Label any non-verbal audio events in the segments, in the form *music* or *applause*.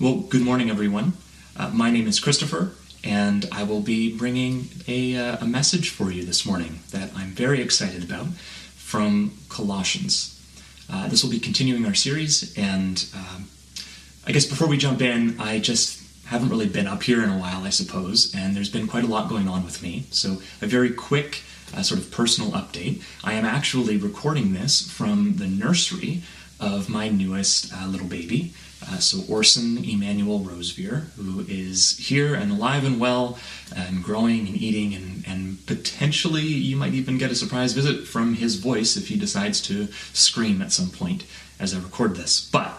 Well, good morning, everyone. Uh, my name is Christopher, and I will be bringing a, uh, a message for you this morning that I'm very excited about from Colossians. Uh, this will be continuing our series, and um, I guess before we jump in, I just haven't really been up here in a while, I suppose, and there's been quite a lot going on with me. So, a very quick uh, sort of personal update. I am actually recording this from the nursery of my newest uh, little baby. Uh, so Orson Emmanuel Rosevear, who is here and alive and well and growing and eating, and, and potentially you might even get a surprise visit from his voice if he decides to scream at some point as I record this. But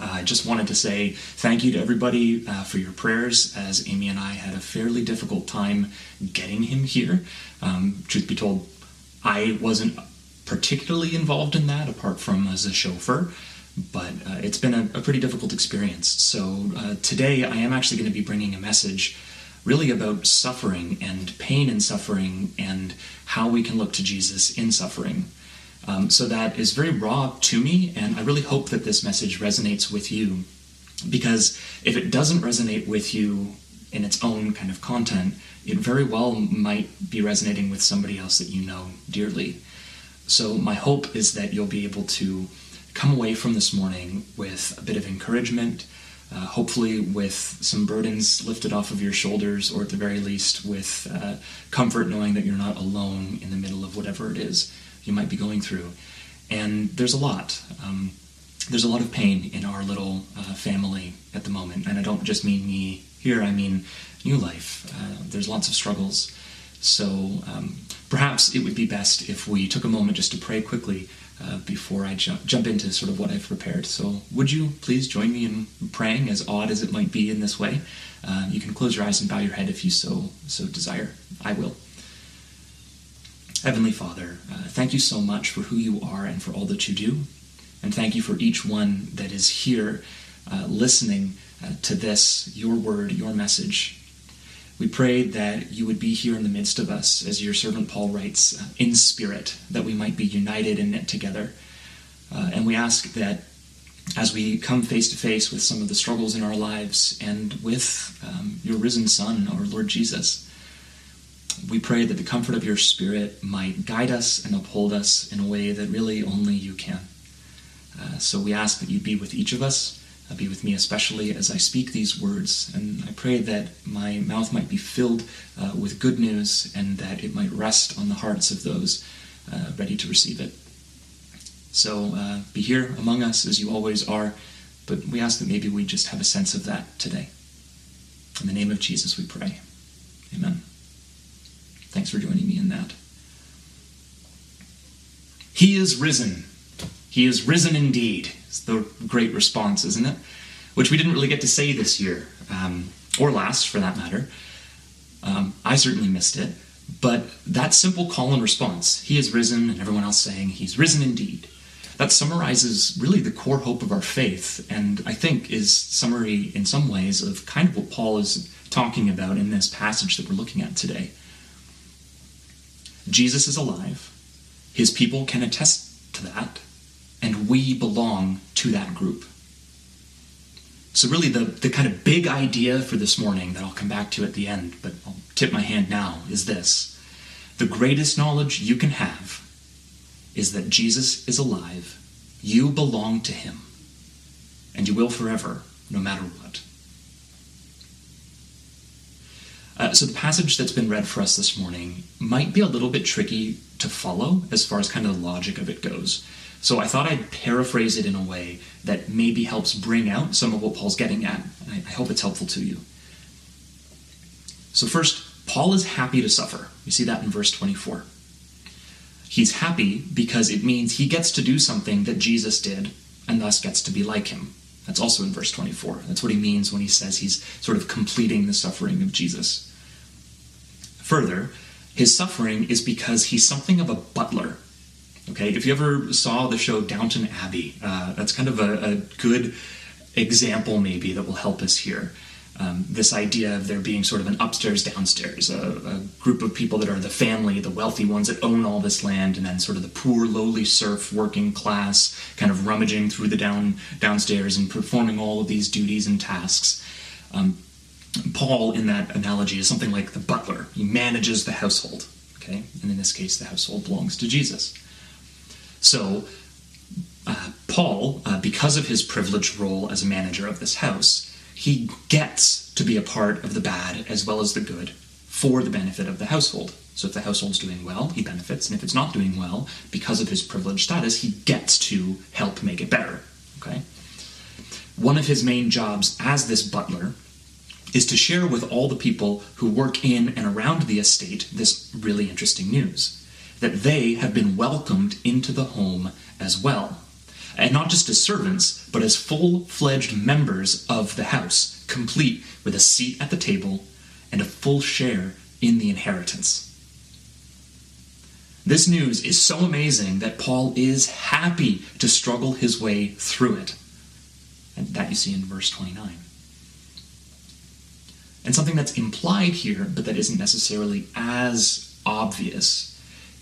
uh, I just wanted to say thank you to everybody uh, for your prayers as Amy and I had a fairly difficult time getting him here. Um, truth be told, I wasn't particularly involved in that apart from as a chauffeur but uh, it's been a, a, pretty difficult experience. So uh, today I am actually going to be bringing a message really about suffering and pain and suffering and how we can look to Jesus in suffering. Um, so that is very raw to me, and I really hope that this message resonates with you. Because if it doesn't resonate with you in its own kind of content, it very well might be resonating with somebody else that you know dearly. So, my hope is that you'll be able to come away from this morning with a bit of encouragement, uh, hopefully with some burdens lifted off of your shoulders, or at the very least with uh, comfort knowing that you're not alone in the middle of whatever it is you might be going through. And there's a lot. Um, there's a lot of pain in our little uh, family at the moment, and I don't just mean me here, I mean new life. Uh, there's lots of struggles. So um, perhaps it would be best if we took a moment just to pray quickly uh, before I jump, jump into sort of what I've prepared. So, would you please join me in praying, as odd as it might be in this way? Uh, you can close your eyes and bow your head if you so so desire. I will. Heavenly Father, uh, thank you so much for who you are and for all that you do, and thank you for each one that is here uh, listening to this, your word, your message. We pray that you would be here in the midst of us, as your servant Paul writes, uh, in spirit, that we might be united and knit together. Uh, and we ask that as we come face to face with some of the struggles in our lives and with um, your risen Son, our Lord Jesus, we pray that the comfort of your Spirit might guide us and uphold us in a way that really only you can. Uh, so we ask that you be with each of us be with me especially as I speak these words. And I pray that my mouth might be filled uh, with good news and that it might rest on the hearts of those uh, ready to receive it. So uh, be here among us as you always are, but we ask that maybe we just have a sense of that today. In the name of Jesus we pray. Amen. Thanks for joining me in that. He is risen. He is risen indeed. The great response, isn't it? Which we didn't really get to say this year, um, or last for that matter. Um, I certainly missed it. But that simple call and response, He is risen, and everyone else saying, He's risen indeed, that summarizes really the core hope of our faith, and I think is summary in some ways of kind of what Paul is talking about in this passage that we're looking at today. Jesus is alive. His people can attest to that and we belong to that group. So, really, the, the kind of big idea for this morning that I'll come back to at the end, but I'll tip my hand now, is this The greatest knowledge you can have is that Jesus is alive, you belong to him, and you will forever, no matter what. Uh, so, the passage that's been read for us this morning might be a little bit tricky to follow as far as kind of the logic of it goes. So I thought I'd paraphrase it in a way that maybe helps bring out some of what Paul's getting at. I, I hope it's helpful to you. So, first, Paul is happy to suffer. You see that in verse 24. He's happy because it means he gets to do something that Jesus did and thus gets to be like him. That's also in verse 24. That's what he means when he says he's sort of completing the suffering of Jesus. Further, his suffering is because he's something of a butler Okay, if you ever saw the show Downton Abbey, uh, that's kind of a, a, good example, maybe, that will help us here. um, this idea of there being sort of an upstairs downstairs a, a, group of people that are the family the wealthy ones that own all this land and then sort of the poor lowly serf working class kind of rummaging through the down downstairs and performing all of these duties and tasks. Um, paul in that analogy is something like the butler. He manages the household okay? And in this case the household belongs to jesus so uh, paul uh, because of his privileged role as a manager of this house he gets to be a part of the bad as well as the good for the benefit of the household. So if the household's doing well, he benefits, and if it's not doing well, because of his privileged status, he gets to help make it better. Okay? One of his main jobs as this butler is to share with all the people who work in and around the estate this really interesting news that they have been welcomed into the home as well and not just as servants, but as full fledged members of the house, complete with a seat at the table and a full share in the inheritance. This news is so amazing that Paul is happy to struggle his way through it. And that you see in verse 29. And something that's implied here, but that isn't necessarily as obvious,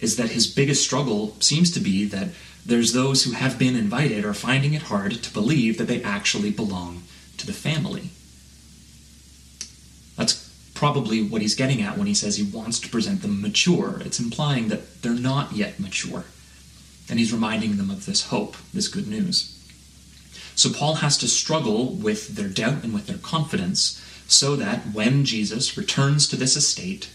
is that his biggest struggle seems to be that there's those who have been invited are finding it hard to believe that they actually belong to the family. That's probably what he's getting at when he says he wants to present them mature. It's implying that they're not yet mature. And he's reminding them of this hope, this good news. So Paul has to struggle with their doubt and with their confidence so that when Jesus returns to this estate,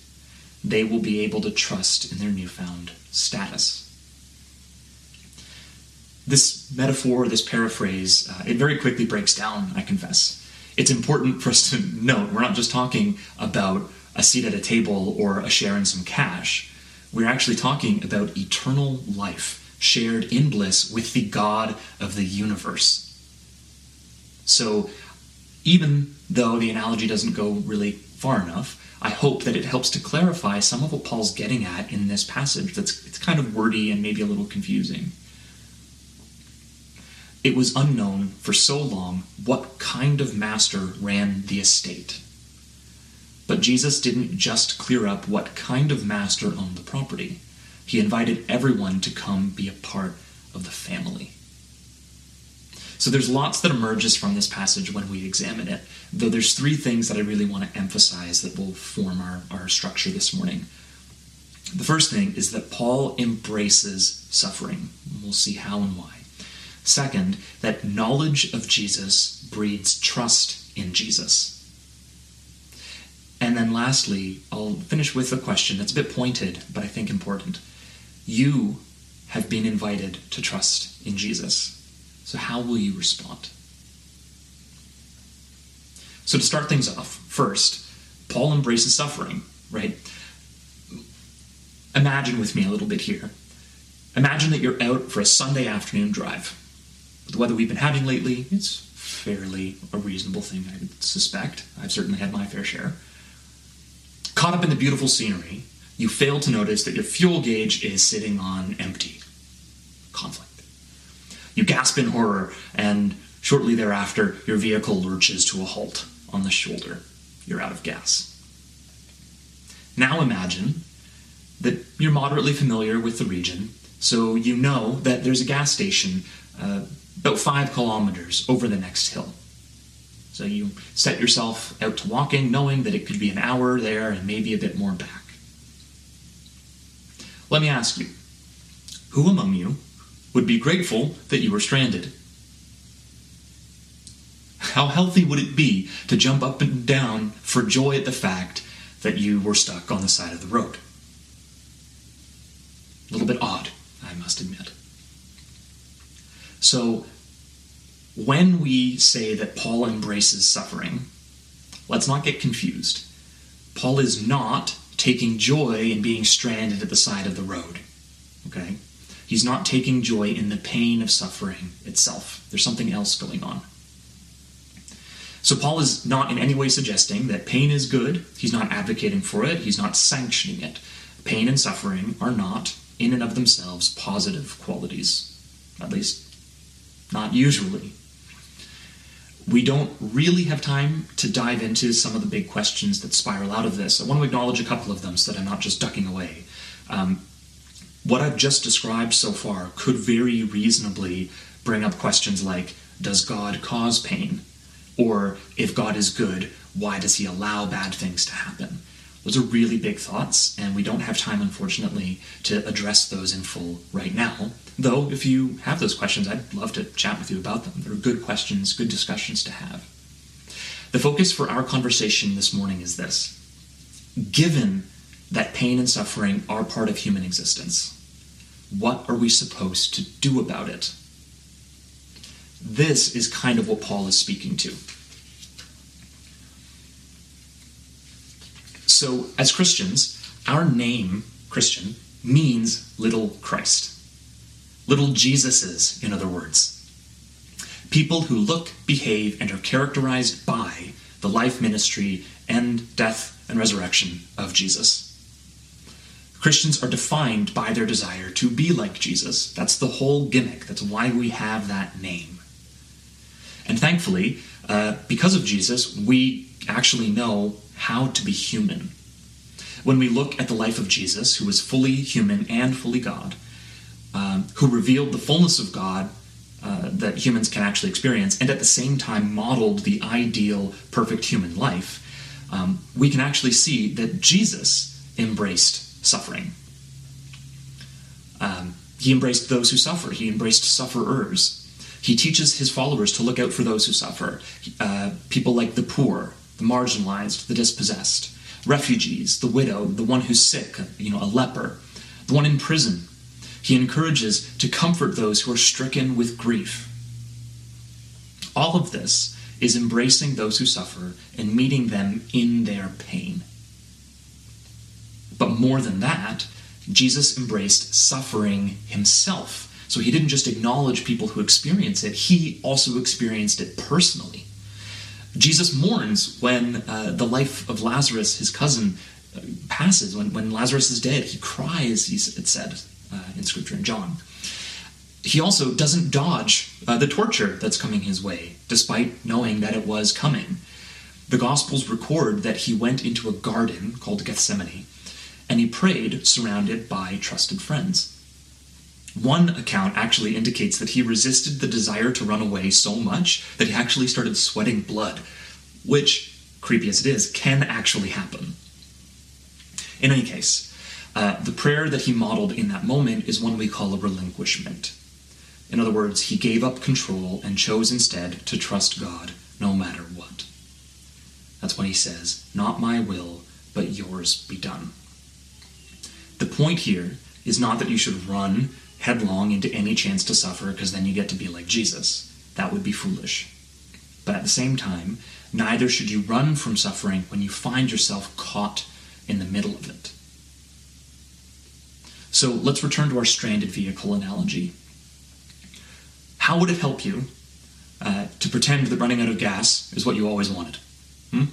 they will be able to trust in their newfound status this metaphor, this paraphrase, uh, it very quickly breaks down, I confess. It's important for us to *laughs* note we're not just talking about a seat at a table or a share in some cash. We're actually talking about eternal life shared in bliss with the God of the universe. So, even though the analogy doesn't go really far enough, I hope that it helps to clarify some of what Paul's getting at in this passage that's it's kind of wordy and maybe a little confusing. It was unknown for so long what kind of master ran the estate. But Jesus didn't just clear up what kind of master owned the property. He invited everyone to come be a part of the family. So there's lots that emerges from this passage when we examine it, though there's three things that I really want to emphasize that will form our, our structure this morning. The first thing is that Paul embraces suffering. We'll see how and why. Second, that knowledge of Jesus breeds trust in Jesus. And then lastly, I'll finish with a question that's a bit pointed, but I think important. You have been invited to trust in Jesus. So, how will you respond? So, to start things off, first, Paul embraces suffering, right? Imagine with me a little bit here. Imagine that you're out for a Sunday afternoon drive the weather we've been having lately, it's fairly a reasonable thing, I suspect. I've certainly had my fair share. Caught up in the beautiful scenery, you fail to notice that your fuel gauge is sitting on empty. Conflict. You gasp in horror, and shortly thereafter, your vehicle lurches to a halt on the shoulder. You're out of gas. Now imagine that you're moderately familiar with the region, so you know that there's a gas station uh, about five kilometers over the next hill. So you set yourself out to walking, knowing that it could be an hour there and maybe a bit more back. Let me ask you who among you would be grateful that you were stranded? How healthy would it be to jump up and down for joy at the fact that you were stuck on the side of the road? A little bit odd, I must admit. So, when we say that Paul embraces suffering, let's not get confused. Paul is not taking joy in being stranded at the side of the road. Okay? He's not taking joy in the pain of suffering itself. There's something else going on. So, Paul is not in any way suggesting that pain is good. He's not advocating for it. He's not sanctioning it. Pain and suffering are not, in and of themselves, positive qualities. At least not usually. we don't really have time to dive into some of the big questions that spiral out of this. I want to acknowledge a couple of them so that I'm not just ducking away. Um, what I've just described so far could very reasonably bring up questions like Does God cause pain? Or if God is good, why does he allow bad things to happen? Those are really big thoughts, and we don't have time, unfortunately, to address those in full right now. Though, if you have those questions, I'd love to chat with you about them. They're good questions, good discussions to have. The focus for our conversation this morning is this Given that pain and suffering are part of human existence, what are we supposed to do about it? This is kind of what Paul is speaking to. So, as Christians, our name, Christian, means little Christ. Little Jesuses, in other words. People who look, behave, and are characterized by the life, ministry, and death and resurrection of Jesus. Christians are defined by their desire to be like Jesus. That's the whole gimmick. That's why we have that name. And thankfully, uh, because of Jesus, we actually know how to be human. When we look at the life of Jesus, who was fully human and fully God, um, who revealed the fullness of God uh, that humans can actually experience, and at the same time modeled the ideal, perfect human life, um, we can actually see that Jesus embraced suffering. Um, he embraced those who suffer, he embraced sufferers. He teaches his followers to look out for those who suffer, uh, people like the poor, the marginalized, the dispossessed, refugees, the widow, the one who's sick, you know, a leper, the one in prison. He encourages to comfort those who are stricken with grief. All of this is embracing those who suffer and meeting them in their pain. But more than that, Jesus embraced suffering himself. So he didn't just acknowledge people who experience it, he also experienced it personally. Jesus mourns when uh, the life of Lazarus, his cousin, uh, passes. When, when Lazarus is dead, he cries, it said uh, in Scripture in John. He also doesn't dodge uh, the torture that's coming his way, despite knowing that it was coming. The Gospels record that he went into a garden called Gethsemane, and he prayed surrounded by trusted friends. One account actually indicates that he resisted the desire to run away so much that he actually started sweating blood, which, creepy as it is, can actually happen. In any case, uh, the prayer that he modeled in that moment is one we call a relinquishment. In other words, he gave up control and chose instead to trust God no matter what. That's when he says, Not my will, but yours be done. The point here is not that you should run headlong into any chance to suffer because then you get to be like Jesus. That would be foolish. But at the same time, neither should you run from suffering when you find yourself caught in the middle of it. So let's return to our stranded vehicle analogy. How would it help you uh, to pretend that running out of gas is what you always wanted? Hmm?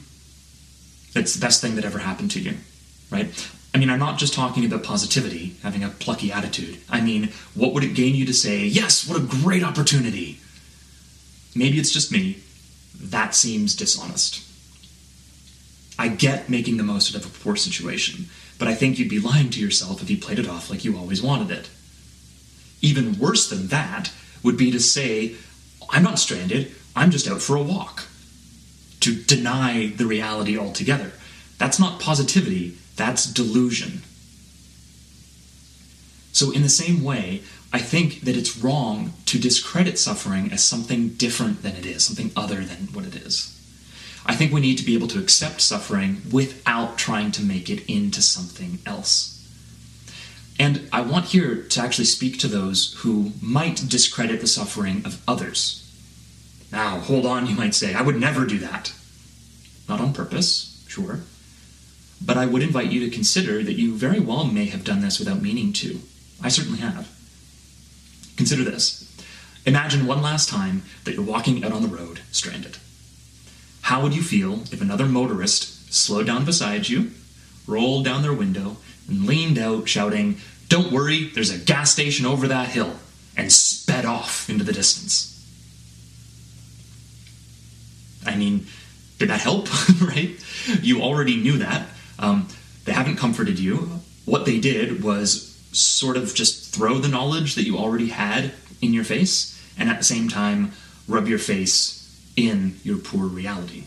It's the best thing that ever happened to you, right? I mean, I'm not just talking about positivity, having a plucky attitude. I mean, what would it gain you to say, yes, what a great opportunity? Maybe it's just me. That seems dishonest. I get making the most out of a poor situation, but I think you'd be lying to yourself if you played it off like you always wanted it. Even worse than that would be to say, I'm not stranded, I'm just out for a walk. To deny the reality altogether. That's not positivity, that's delusion. So, in the same way, I think that it's wrong to discredit suffering as something different than it is, something other than what it is. I think we need to be able to accept suffering without trying to make it into something else. And I want here to actually speak to those who might discredit the suffering of others. Now, hold on, you might say, I would never do that. Not on purpose, sure. But I would invite you to consider that you very well may have done this without meaning to. I certainly have. Consider this. Imagine one last time that you're walking out on the road, stranded. How would you feel if another motorist slowed down beside you, rolled down their window, and leaned out shouting, Don't worry, there's a gas station over that hill, and sped off into the distance? I mean, did that help? *laughs* right? You already knew that. Um, they haven't comforted you. What they did was sort of just throw the knowledge that you already had in your face, and at the same time, rub your face in your poor reality.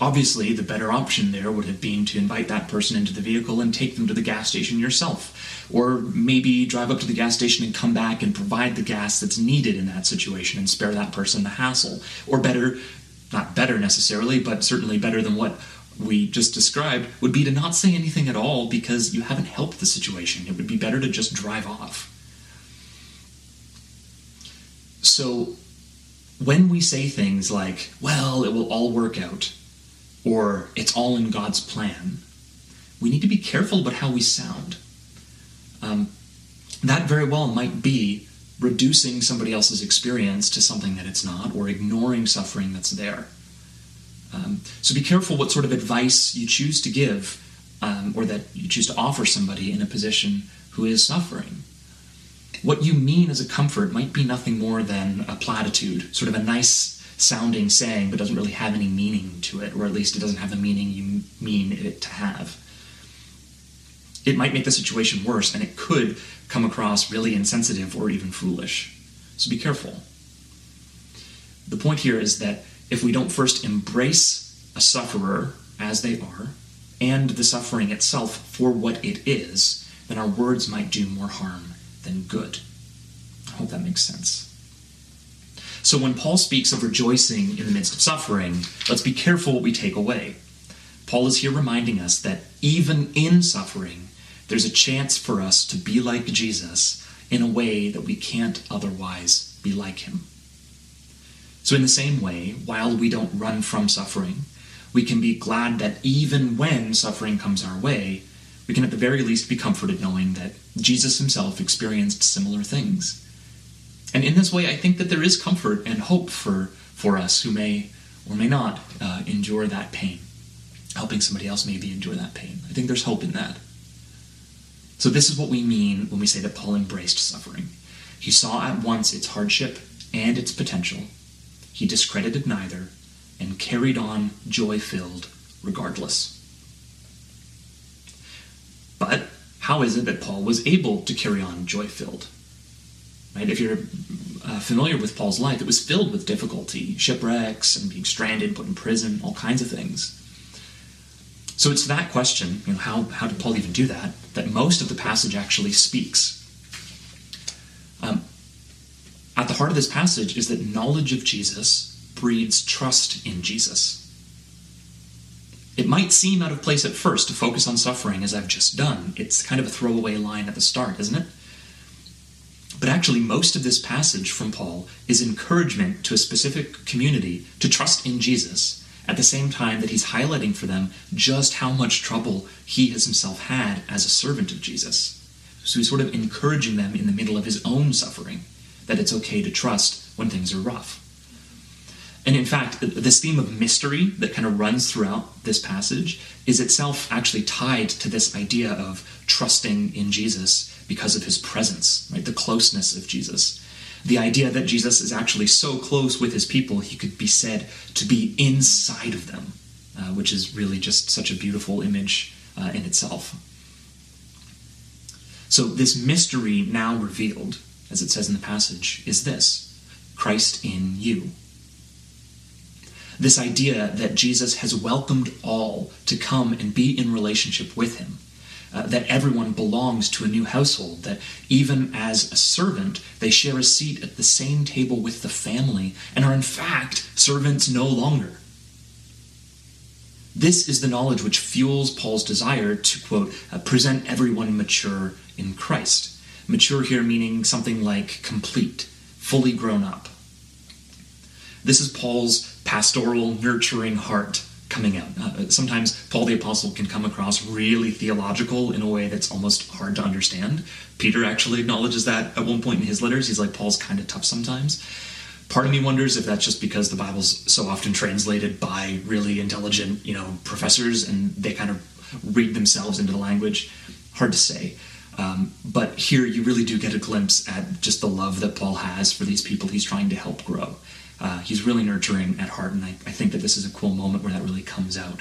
Obviously, the better option there would have been to invite that person into the vehicle and take them to the gas station yourself. Or maybe drive up to the gas station and come back and provide the gas that's needed in that situation and spare that person the hassle. Or better, not better necessarily, but certainly better than what we just described, would be to not say anything at all because you haven't helped the situation. It would be better to just drive off. So, when we say things like, well, it will all work out, or it's all in God's plan, we need to be careful about how we sound. Um, that very well might be reducing somebody else's experience to something that it's not, or ignoring suffering that's there. Um, so be careful what sort of advice you choose to give um, or that you choose to offer somebody in a position who is suffering. What you mean as a comfort might be nothing more than a platitude, sort of a nice sounding saying, but doesn't really have any meaning to it, or at least it doesn't have the meaning you mean it to have. It might make the situation worse, and it could come across really insensitive or even foolish. So be careful. The point here is that if we don't first embrace a sufferer as they are and the suffering itself for what it is, then our words might do more harm than good. I hope that makes sense. So when Paul speaks of rejoicing in the midst of suffering, let's be careful what we take away. Paul is here reminding us that even in suffering, there's a chance for us to be like Jesus in a way that we can't otherwise be like him. So, in the same way, while we don't run from suffering, we can be glad that even when suffering comes our way, we can at the very least be comforted knowing that Jesus himself experienced similar things. And in this way, I think that there is comfort and hope for, for us who may or may not uh, endure that pain, helping somebody else maybe endure that pain. I think there's hope in that. So, this is what we mean when we say that Paul embraced suffering. He saw at once its hardship and its potential he discredited neither and carried on joy filled regardless. But how is it that Paul was able to carry on joy filled? Right? If you're uh, familiar with Paul's life, it was filled with difficulty, shipwrecks, and being stranded, put in prison, all kinds of things. So it's that question, you know, how, how did Paul even do that, that most of the passage actually speaks. Um, at the heart of this passage is that knowledge of Jesus breeds trust in Jesus. It might seem out of place at first to focus on suffering as I've just done. It's kind of a throwaway line at the start, isn't it? But actually, most of this passage from Paul is encouragement to a specific community to trust in Jesus at the same time that he's highlighting for them just how much trouble he has himself had as a servant of Jesus. So he's sort of encouraging them in the middle of his own suffering that it's okay to trust when things are rough. And in fact, this theme of mystery that kind of runs throughout this passage is itself actually tied to this idea of trusting in Jesus because of his presence, right? The closeness of Jesus. The idea that Jesus is actually so close with his people, he could be said to be inside of them, uh, which is really just such a beautiful image uh, in itself. So, this mystery now revealed as it says in the passage, is this Christ in you. This idea that Jesus has welcomed all to come and be in relationship with him. Uh, that everyone belongs to a new household, that even as a servant, they share a seat at the same table with the family and are in fact servants no longer. This is the knowledge which fuels Paul's desire to, quote, uh, present everyone mature in Christ. Mature here meaning something like complete, fully grown up. This is Paul's pastoral, nurturing heart coming out. Uh, sometimes Paul the Apostle can come across really theological in a way that's almost hard to understand. Peter actually acknowledges that at one point in his letters. He's like, Paul's kind of tough sometimes. Part of me wonders if that's just because the Bible's so often translated by really intelligent, you know, professors and they kind of read themselves into the language. Hard to say. Um, but here you really do get a glimpse at just the love that Paul has for these people he's trying to help grow. Uh, he's really nurturing at heart, and I, I think that this is a cool moment where that really comes out.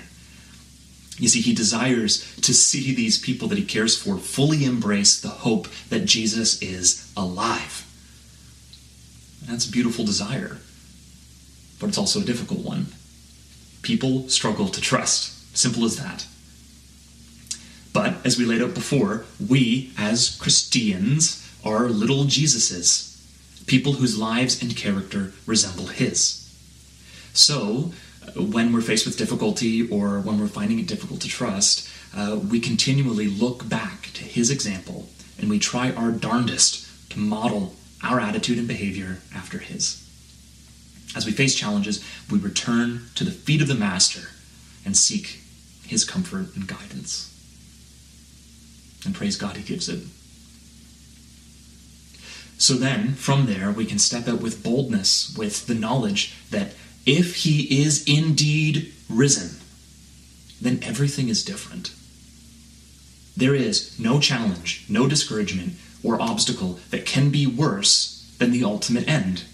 You see, he desires to see these people that he cares for fully embrace the hope that Jesus is alive. That's a beautiful desire, but it's also a difficult one. People struggle to trust. Simple as that. But as we laid out before, we as Christians are little Jesuses, people whose lives and character resemble his. So, uh, when we're faced with difficulty or when we're finding it difficult to trust, uh, we continually look back to his example and we try our darndest to model our attitude and behavior after his. As we face challenges, we return to the feet of the Master and seek his comfort and guidance. And praise God, he gives it. So then, from there, we can step out with boldness, with the knowledge that if he is indeed risen, then everything is different. There is no challenge, no discouragement, or obstacle that can be worse than the ultimate end,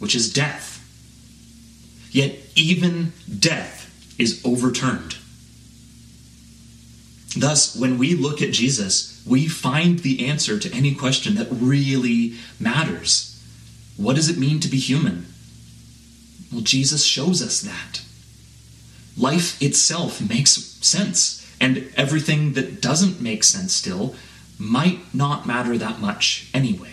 which is death. Yet, even death is overturned. Thus, when we look at Jesus, we find the answer to any question that really matters. What does it mean to be human? Well, Jesus shows us that. Life itself makes sense, and everything that doesn't make sense still might not matter that much anyway.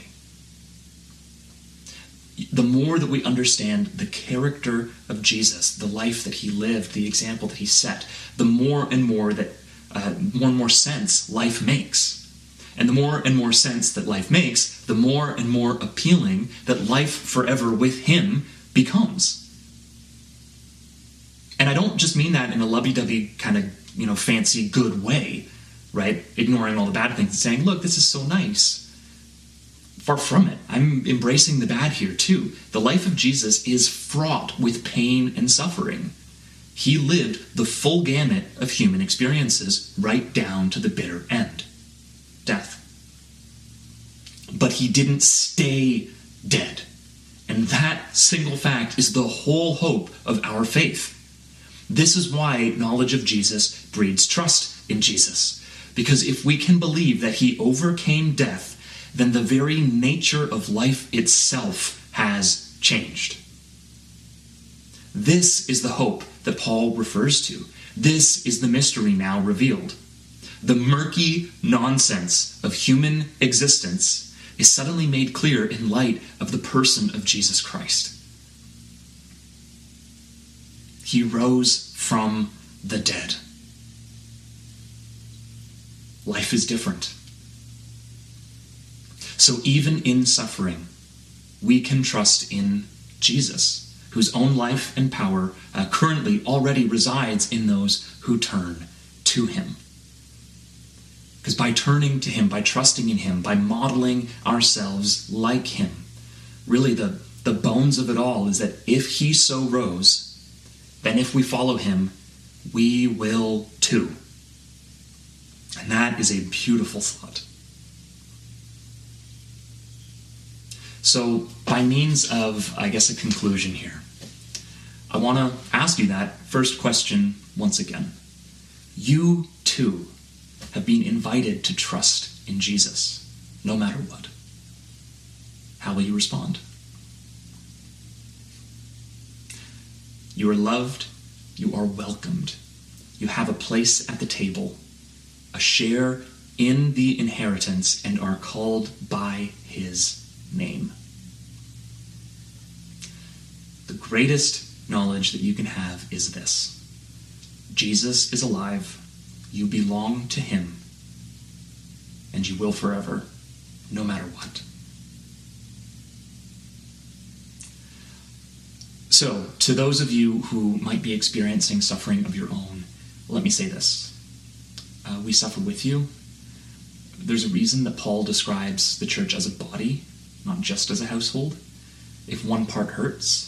The more that we understand the character of Jesus, the life that he lived, the example that he set, the more and more that uh, more and more sense life makes. And the more and more sense that life makes, the more and more appealing that life forever with Him becomes. And I don't just mean that in a lovey-dovey kind of, you know, fancy good way, right? Ignoring all the bad things and saying, look, this is so nice. Far from it. I'm embracing the bad here too. The life of Jesus is fraught with pain and suffering. He lived the full gamut of human experiences right down to the bitter end death. But he didn't stay dead. And that single fact is the whole hope of our faith. This is why knowledge of Jesus breeds trust in Jesus. Because if we can believe that he overcame death, then the very nature of life itself has changed. This is the hope that Paul refers to. This is the mystery now revealed. The murky nonsense of human existence is suddenly made clear in light of the person of Jesus Christ. He rose from the dead. Life is different. So even in suffering, we can trust in Jesus whose own life and power uh, currently already resides in those who turn to him. Because by turning to him, by trusting in him, by modeling ourselves like him, really the, the bones of it all is that if he so rose, then if we follow him, we will too. And that is a beautiful thought. So, by means of, I guess, a conclusion here, I want to ask you that first question once again. You too have been invited to trust in Jesus, no matter what. How will you respond? You are loved, you are welcomed, you have a place at the table, a share in the inheritance, and are called by his name. The greatest knowledge that you can have is this Jesus is alive, you belong to him, and you will forever, no matter what. So, to those of you who might be experiencing suffering of your own, let me say this. Uh, we suffer with you. There's a reason that Paul describes the church as a body, not just as a household. If one part hurts,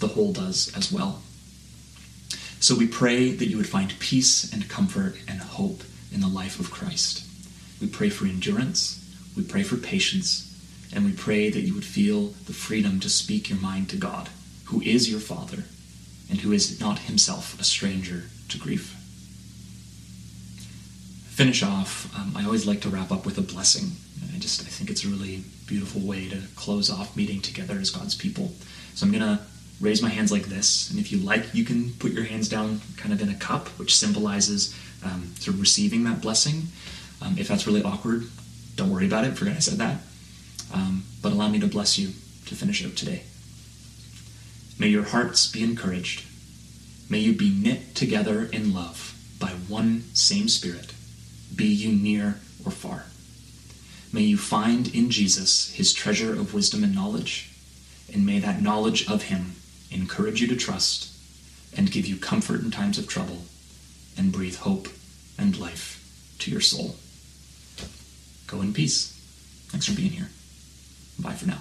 the whole does as well. So we pray that you would find peace and comfort and hope in the life of Christ. We pray for endurance, we pray for patience, and we pray that you would feel the freedom to speak your mind to God who is your Father, and who is not himself a stranger to grief. Finish off, um, I always like to wrap up with a blessing. I just I think it's a really beautiful way to close off meeting together as God's people. So I'm gonna raise my hands like this, and if you like, you can put your hands down kind of in a cup, which symbolizes um, sort of receiving that blessing. Um, if that's really awkward, don't worry about it. Forget I said that. Um, but allow me to bless you to finish out today. May your hearts be encouraged. May you be knit together in love by one same Spirit, be you near or far. May you find in Jesus his treasure of wisdom and knowledge, and may that knowledge of him encourage you to trust and give you comfort in times of trouble and breathe hope and life to your soul. Go in peace. Thanks for being here. Bye for now.